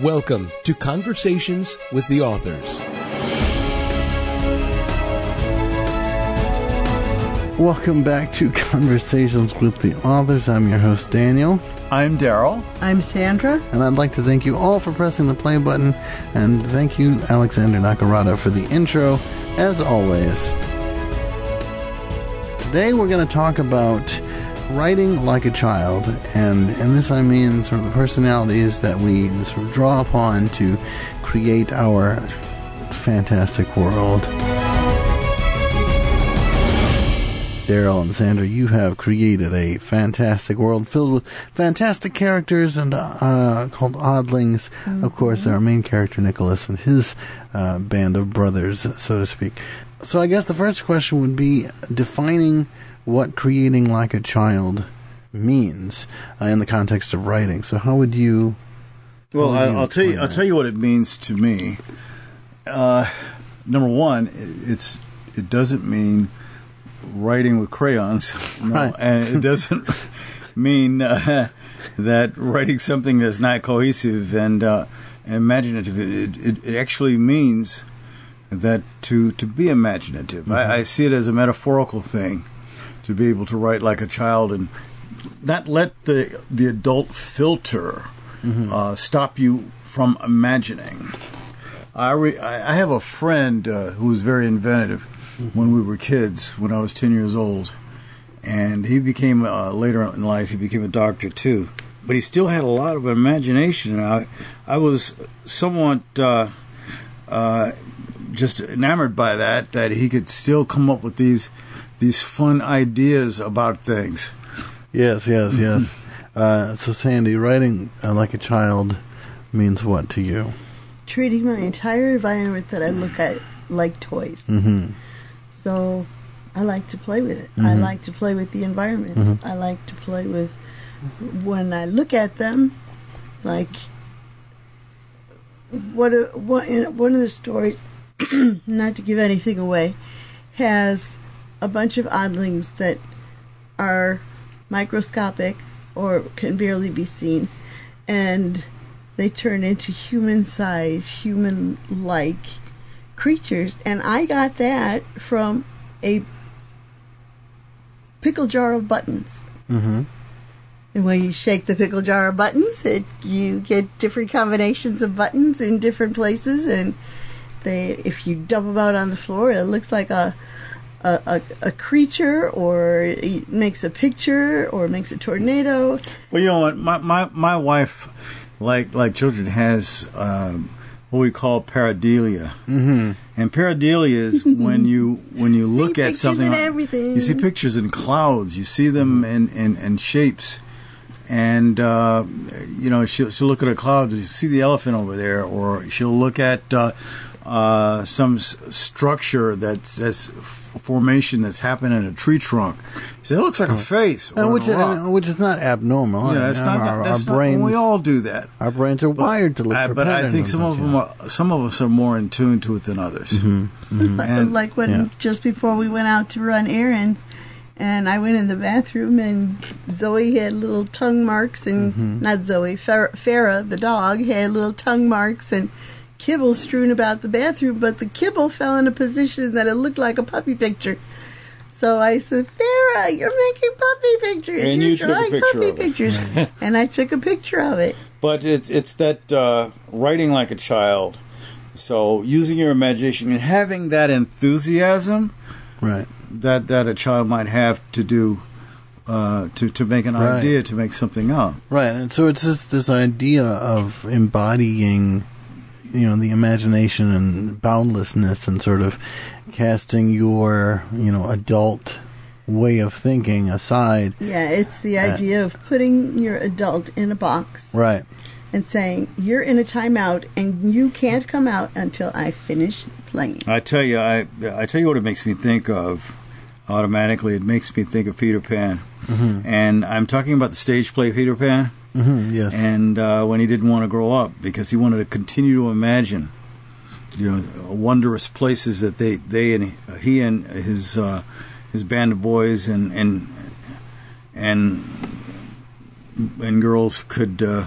Welcome to Conversations with the Authors. Welcome back to Conversations with the Authors. I'm your host, Daniel, I'm Darrell. I'm Sandra. and I'd like to thank you all for pressing the play button, and thank you, Alexander Nakarada, for the intro, as always. Today we're going to talk about writing like a child, and in this I mean sort of the personalities that we sort of draw upon to create our fantastic world. Darrell and Sandra, you have created a fantastic world filled with fantastic characters and uh, called Oddlings. Of course, our main character Nicholas and his uh, band of brothers, so to speak. So, I guess the first question would be defining what creating like a child means uh, in the context of writing. So, how would you? Well, would I, I'll tell you. explain I'll tell you what it means to me. Uh, number one, it- it's it doesn't mean writing with crayons, no, Right. and it doesn't mean uh, that writing something that's not cohesive and uh, imaginative. It, it, it actually means that to to be imaginative. I, I see it as a metaphorical thing to be able to write like a child and not let the the adult filter uh, stop you from imagining. I re- I have a friend uh, who was very inventive when we were kids. When I was ten years old, and he became uh, later in life he became a doctor too. But he still had a lot of imagination, and I I was somewhat. Uh, uh, just enamored by that that he could still come up with these these fun ideas about things. Yes, yes, yes. Uh, so, Sandy, writing uh, like a child means what to you? Treating my entire environment that I look at like toys. Mm-hmm. So I like to play with it. I like to play with the environments. I like to play with when I look at them, like what a, one, in one of the stories, not to give anything away, has a bunch of oddlings that are microscopic or can barely be seen, and they turn into human size, human like creatures. And I got that from a pickle jar of buttons. Mm-hmm. And when you shake the pickle jar of buttons, it, you get different combinations of buttons in different places. And they, if you dump them out on the floor, it looks like a a, a, a creature, or it makes a picture, or makes a tornado. Well, you know what? My my, my wife, like like children, has um, what we call pareidolia. Mm-hmm. And pareidolia is when you when you See look at pictures something, and like- everything. you see pictures in clouds, you see them in, in, in shapes. And uh, you know she'll, she'll look at a cloud. You see the elephant over there, or she'll look at uh, uh, some s- structure that's that's f- formation that's happened in a tree trunk. She said, "It looks like a face." And which, a rock." uh, which is not abnormal. Yeah, it's Uh, not. Our, that's our not- brains, we all do that. our brains are wired to look Uh, for but I think some of them yeah. are. Some of us are more in tune to it than others. Mm-hmm. And- like when yeah. just before we went out to run errands, and I went in the bathroom, and Zoe had little tongue marks, and Mm-hmm. not Zoe, Fer- Farah, the dog, had little tongue marks and kibble strewn about the bathroom, but the kibble fell in a position that it looked like a puppy picture. So I said, Farah, you're making puppy pictures. And you're you took a drawing picture puppy of it." pictures. and I took a picture of it. But it's it's that uh, writing like a child. So using your imagination and having that enthusiasm Right. that that a child might have to do uh, to to make an Right. idea to make something up. Right. And so it's just this idea of embodying, you know, the imagination and boundlessness and sort of casting your, you know, adult way of thinking aside. Yeah, it's the Uh, idea of putting your adult in a box. Right. and saying, You're in a timeout and you can't come out until I finish playing. I tell you, I I tell you what it makes me think of. Automatically, it makes me think of Peter Pan, and I'm talking about the stage play Peter Pan. Hmm Yes. and uh, when he didn't want to grow up because he wanted to continue to imagine, you know, wondrous places that they they and he and his uh, his band of boys and and and and girls could uh,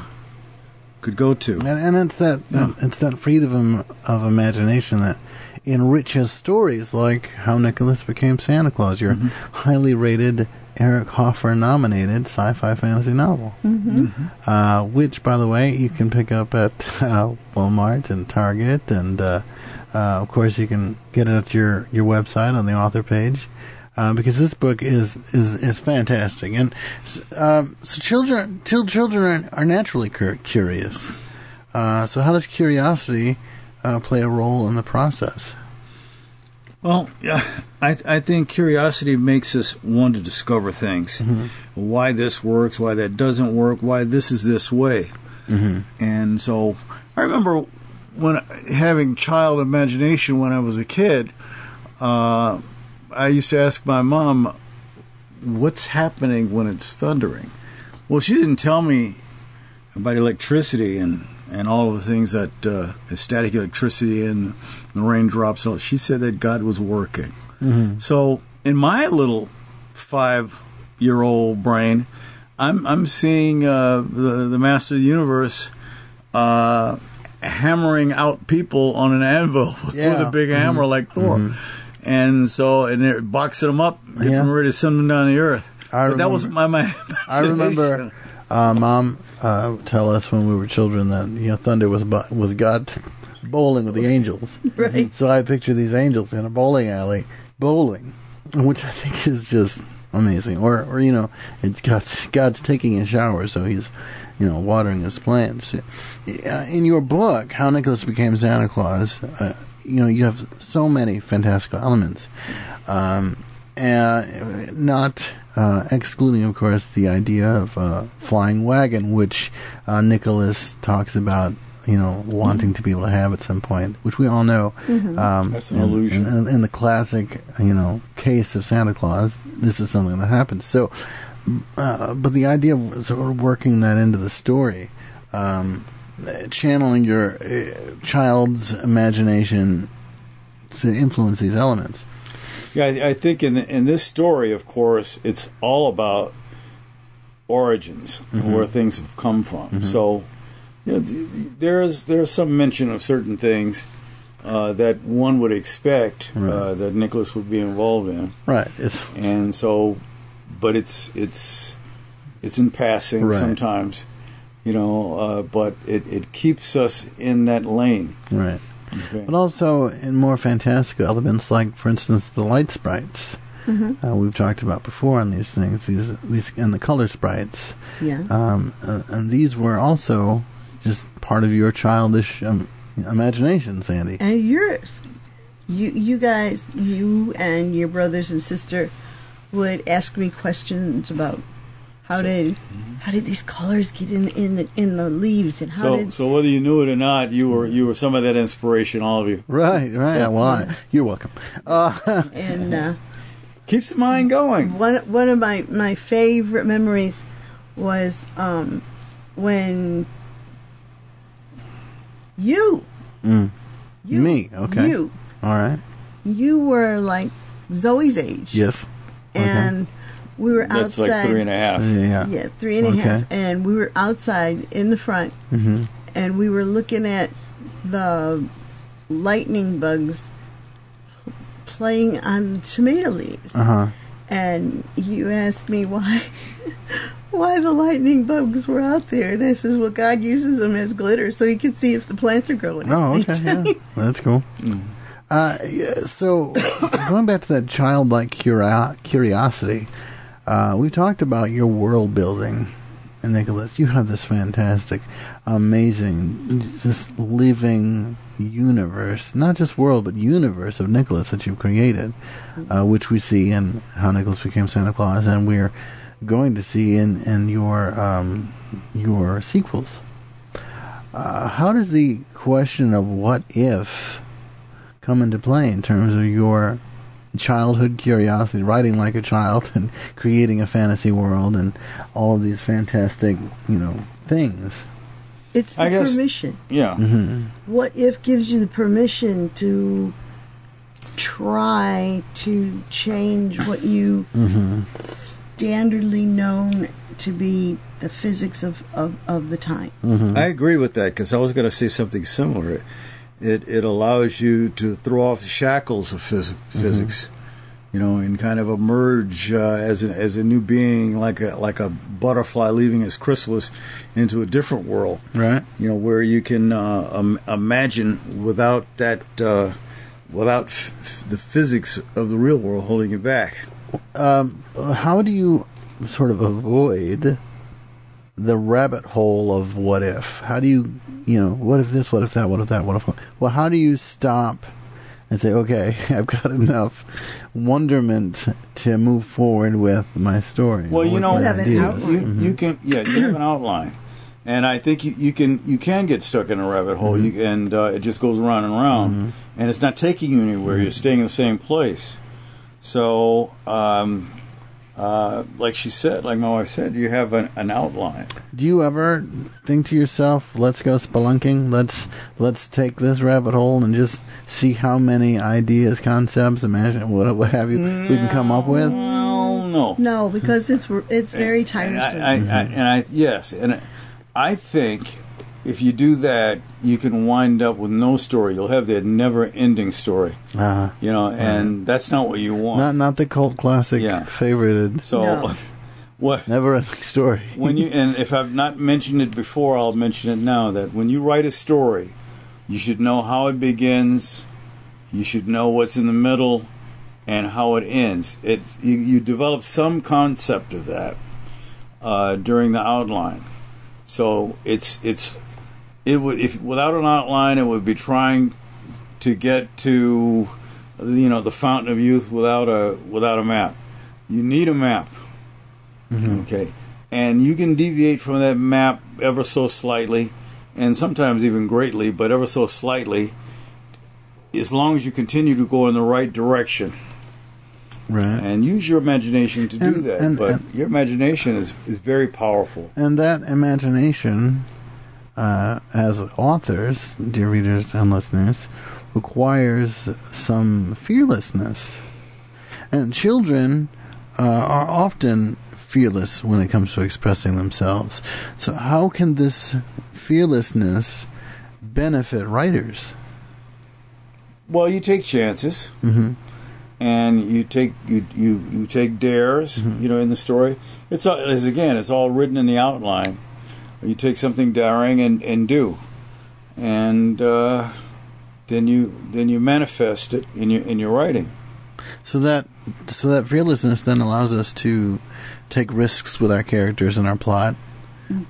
could go to. And, and it's that, that it's that freedom of imagination that enriches stories like how Nicholas became Santa Claus, your highly rated Eric Hoffer nominated sci-fi fantasy novel, uh, which, by the way, you can pick up at uh, Walmart and Target, and uh, uh, of course you can get it at your your website on the author page. Uh, because this book is is is fantastic, and s- um, so children, till children are, are naturally cur- curious. Uh, so how does curiosity uh, play a role in the process? Well, yeah, I I think curiosity makes us want to discover things. Why this works, why that doesn't work, why this is this way. And so I remember when having child imagination when I was a kid, uh, I used to ask my mom, "What's happening when it's thundering?" Well, she didn't tell me about electricity and and all of the things that uh, static electricity and the raindrops. So she said that God was working. So in my little five year old brain, I'm I'm seeing uh, the the master of the universe uh, hammering out people on an anvil with a big hammer like Thor. And so, and they're boxing them up, getting Yeah. ready to send them down to earth. I but that was my, remember- my I remember uh, mom uh, tell us when we were children that you know thunder was bu- was God bowling with the angels. Right. So I picture these angels in a bowling alley bowling, which I think is just amazing. Or or you know, it's God's God's taking a shower, so he's you know watering his plants. Uh, In your book, How Nicholas Became Santa Claus, uh, you know you have so many fantastical elements. Um, uh, not uh, excluding, of course, the idea of uh, flying wagon, which uh, Nicholas talks about, you know, wanting to be able to have at some point, which we all know. Um, That's an in- illusion. In, in the classic, you know, case of Santa Claus, this is something that happens. So, uh, but the idea of sort of working that into the story, um, channeling your uh, child's imagination to influence these elements. Yeah, I, I think in the, in this story, of course, it's all about origins and where things have come from. So, you know, th- th- there's there's some mention of certain things uh, that one would expect uh, that Nicholas would be involved in, Right. It's and so, but it's it's it's in passing Right. sometimes, you know. Uh, but it it keeps us in that lane. right. Okay? But also in more fantastical elements, like for instance the light sprites. Uh, we've talked about before on these things, these these and the color sprites, Yeah. um, uh, and these were also just part of your childish um, imagination, Sandy. and yours. You you guys, you and your brothers and sister would ask me questions about how did how did these colors get in in the in the leaves and how so, did so whether you knew it or not, you were you were some of that inspiration, all of you. Right, right. Well, I, you're welcome. Uh, and uh, Keeps the mind going. one one of my my favorite memories was um, when you mm, you Me, okay. you all right. you were like Zoe's age Yes. and we were That's outside like three and a half. Yeah. Yeah. Yeah, three and a half. Okay. And we were outside in the front, hmm and we were looking at the lightning bugs playing on tomato leaves. Uh huh. And you asked me why, why the lightning bugs were out there, and I says, "Well, God uses them as glitter, so He can see if the plants are growing." Oh, okay. Yeah. That's cool. Uh, yeah, so going back to that childlike curio- curiosity, uh, we talked about your world building, and Nicholas, you have this fantastic, amazing, just living universe, not just world, but universe of Nicholas that you've created, uh, which we see in how Nicholas became Santa Claus, and we're going to see in in your um, your sequels. Uh, how does the question of what if come into play in terms of your childhood curiosity, writing like a child and creating a fantasy world and all of these fantastic, you know, things? It's the I guess- permission. Yeah. hmm What if gives you the permission to try to change what you hmm standardly known to be the physics of, of, of the time. I agree with that because I was going to say something similar. It it allows you to throw off the shackles of phys- physics, you know, and kind of emerge uh, as a, as a new being, like a like a butterfly leaving its chrysalis into a different world. Right. You know, where you can uh, um, imagine without that, uh, without f- f- the physics of the real world holding you back. Um, how do you sort of avoid the rabbit hole of what if? How do you, you know, what if this, what if that, what if that, what if. Well, how do you stop and say, okay, I've got enough wonderment to move forward with my story? Well, you know, my Have an ideas? outline. you, you can yeah you have an outline and i think you, you can you can get stuck in a rabbit hole you, and uh, it just goes around and around and it's not taking you anywhere you're staying in the same place so um, uh, like she said like my wife said you have an, an outline Do you ever think to yourself, "Let's go spelunking. Let's let's take this rabbit hole and just see how many ideas, concepts, imagine what what have you we can come up with." well no No, because it's it's very time and I, I. I, and I yes and i think if you do that you can wind up with no story you'll have that never ending story Uh, you know and that's not what you want not not the cult classic Yeah. favorited, So, No. what never ending story. when you and if I've not mentioned it before, I'll mention it now. That when you write a story, you should know how it begins, you should know what's in the middle, and how it ends. It's you, you develop some concept of that uh, during the outline. So it's it's it would if without an outline, it would be trying to get to you know the fountain of youth without a without a map. You need a map. Mm-hmm. Okay. And you can deviate from that map ever so slightly, and sometimes even greatly, but ever so slightly, as long as you continue to go in the right direction. Right. And use your imagination to do that. and- but and- your imagination is, is very powerful. And that imagination, uh, as authors, dear readers and listeners, requires some fearlessness. And children uh, are often fearless when it comes to expressing themselves. So, how can this fearlessness benefit writers? Well, you take chances, hmm and you take you you, you take dares. You know, in the story, it's all, as again, it's all written in the outline. You take something daring and, and do, and uh, then you then you manifest it in your in your writing. So that so that fearlessness then allows us to take risks with our characters and our plot,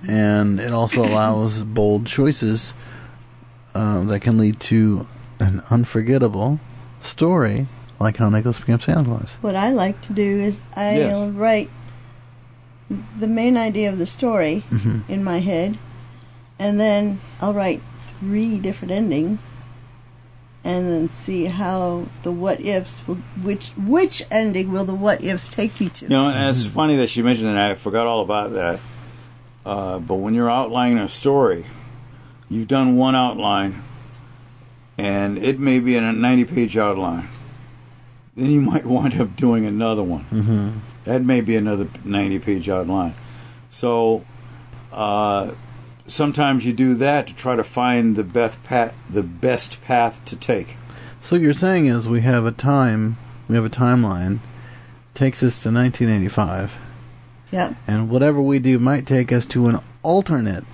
and it also allows bold choices uh, that can lead to an unforgettable story, like how Nicholas became Santa Claus. What I like to do is I'll Yes. write the main idea of the story Mhm. in my head, and then I'll write three different endings, and then see how the what ifs, will, which which ending will the what ifs take me to? You know, and it's funny that you mentioned that. I forgot all about that. Uh, but when you're outlining a story, you've done one outline, and it may be in a 90-page outline. Then you might wind up doing another one. Mm-hmm. That may be another 90-page outline. So uh, sometimes you do that to try to find the best path, the best path to take. So what you're saying is we have a time, we have a timeline, takes us to 1985. Yep. and whatever we do might take us to an alternate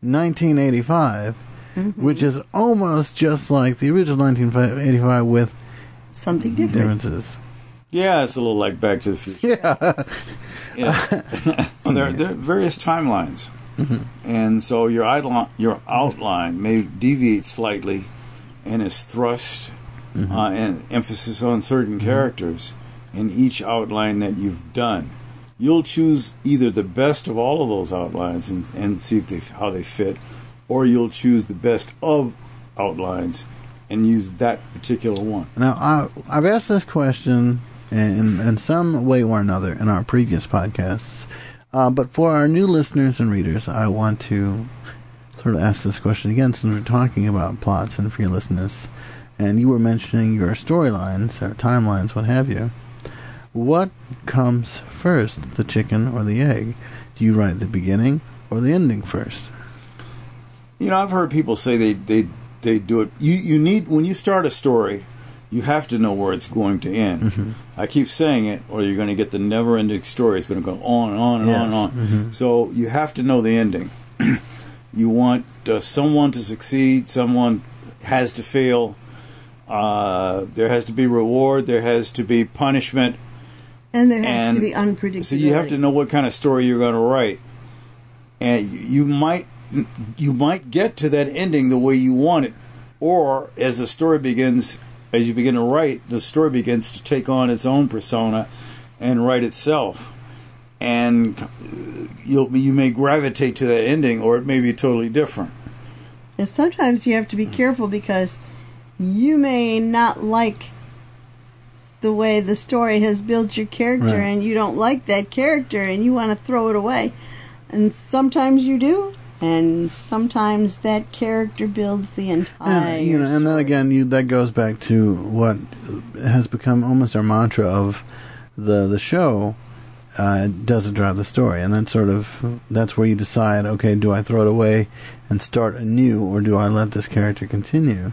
1985, which is almost just like the original 1985 with Something different. differences. Yeah, it's a little like Back to the Future. Yeah, well, there, there are various timelines, mm-hmm. and so your outline, your outline may deviate slightly, and is thrust mm-hmm. uh, and emphasis on certain mm-hmm. characters in each outline that you've done. You'll choose either the best of all of those outlines and, and see if they how they fit, or you'll choose the best of outlines and use that particular one. Now, I, I've asked this question in, in some way or another in our previous podcasts, uh, but for our new listeners and readers, I want to sort of ask this question again since we're talking about plots and fearlessness, and you were mentioning your storylines or timelines, what have you. What comes first, the chicken or the egg? Do you write the beginning or the ending first? You know, I've heard people say they they they do it. You you need when you start a story, you have to know where it's going to end. Mm-hmm. I keep saying it, or you're going to get the never-ending story. It's going to go on and on and Yes. on and on. Mhm. So you have to know the ending. you want uh, someone to succeed. Someone has to fail. Uh, there has to be reward. There has to be punishment. And there has And to be unpredictability. So you have to know what kind of story you're going to write, and you might you might get to that ending the way you want it, or as the story begins, as you begin to write, the story begins to take on its own persona and write itself, and uh, you'll you may gravitate to that ending, or it may be totally different. And sometimes you have to be careful because you may not like the way the story has built your character Right. and you don't like that character and you want to throw it away. And sometimes you do, and sometimes that character builds the entire. And, you know, and then again, you that goes back to what has become almost our mantra of the the show. Uh, does it drive the story? And then sort of that's where you decide. Okay, do I throw it away and start anew, or do I let this character continue?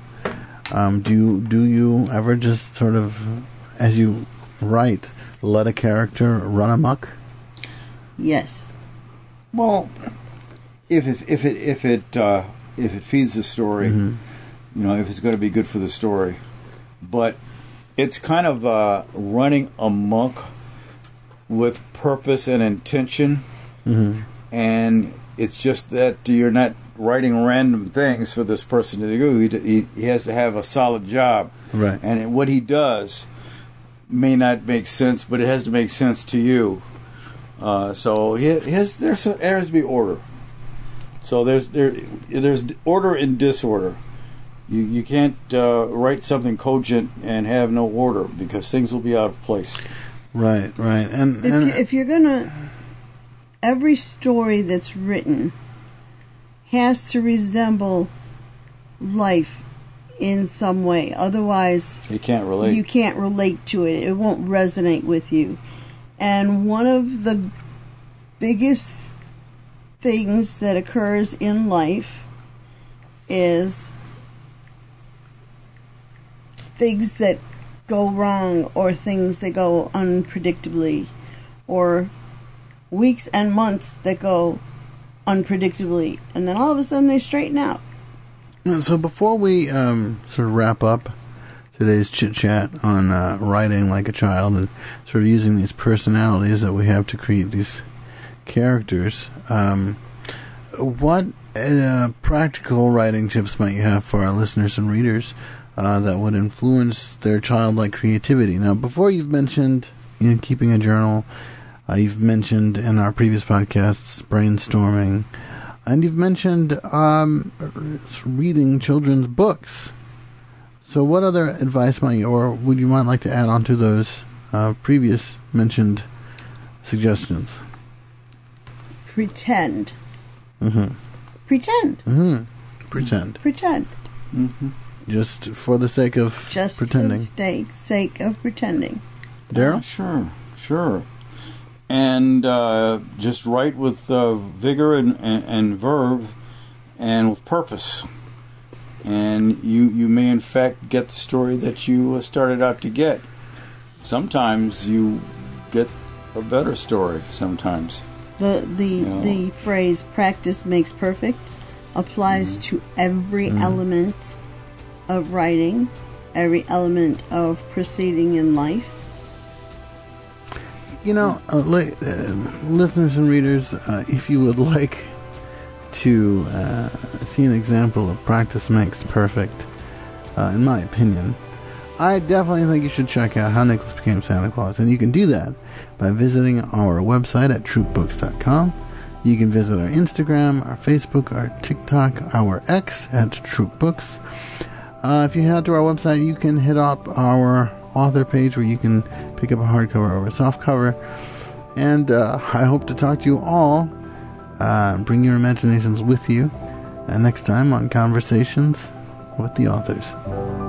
Um, do you, do you ever just sort of, as you write, let a character run amok? yes. Well, if it, if it if it uh, if it feeds the story, Mhm. you know, if it's going to be good for the story, but it's kind of uh, running amok with purpose and intention, Mm-hmm. and it's just that you're not writing random things for this person to do. He, he, he has to have a solid job, Right. and what he does may not make sense, but it has to make sense to you. Uh, so he has there's there has to be order. So there's there there's order and disorder. You you can't uh, write something cogent and have no order because things will be out of place. Right. Right. And, If, and you, if you're gonna, every story that's written has to resemble life in some way. Otherwise, You can't relate. you can't relate to it. It won't resonate with you. And one of the biggest things that occurs in life is things that go wrong or things that go unpredictably or weeks and months that go unpredictably and then all of a sudden they straighten out. So before we um, sort of wrap up today's chit chat on uh, writing like a child and sort of using these personalities that we have to create these characters, um, what uh, practical writing tips might you have for our listeners and readers uh, that would influence their childlike creativity? Now, before you've mentioned you know, keeping a journal, uh, you've mentioned in our previous podcasts brainstorming. And you've mentioned um, reading children's books. So, what other advice might you, or would you might like to add on to those uh, previous mentioned suggestions? Pretend. Mm-hmm. Pretend. Mm-hmm. Pretend, Pretend. hmm just for the sake of Just pretending. for the sake, sake of pretending. Darrell, sure, sure. And uh, just write with uh, vigor and, and, and verb and with purpose. And you, you may, in fact, get the story that you uh, started out to get. Sometimes you get a better story, sometimes. The the Yeah. the phrase "practice makes perfect" applies to every element of writing, every element of proceeding in life. you know, uh, li- uh, listeners and readers, uh, if you would like to uh, see an example of practice makes perfect, uh, in my opinion, I definitely think you should check out How Nicholas Became Santa Claus. And you can do that by visiting our website at troopbooks.com. You can visit our Instagram, our Facebook, our TikTok, our X at troopbooks. Uh, if you head to our website, you can hit up our author page where you can pick up a hardcover or a softcover. And uh, I hope to talk to you all. Uh, bring your imaginations with you. And next time on Conversations with the Authors.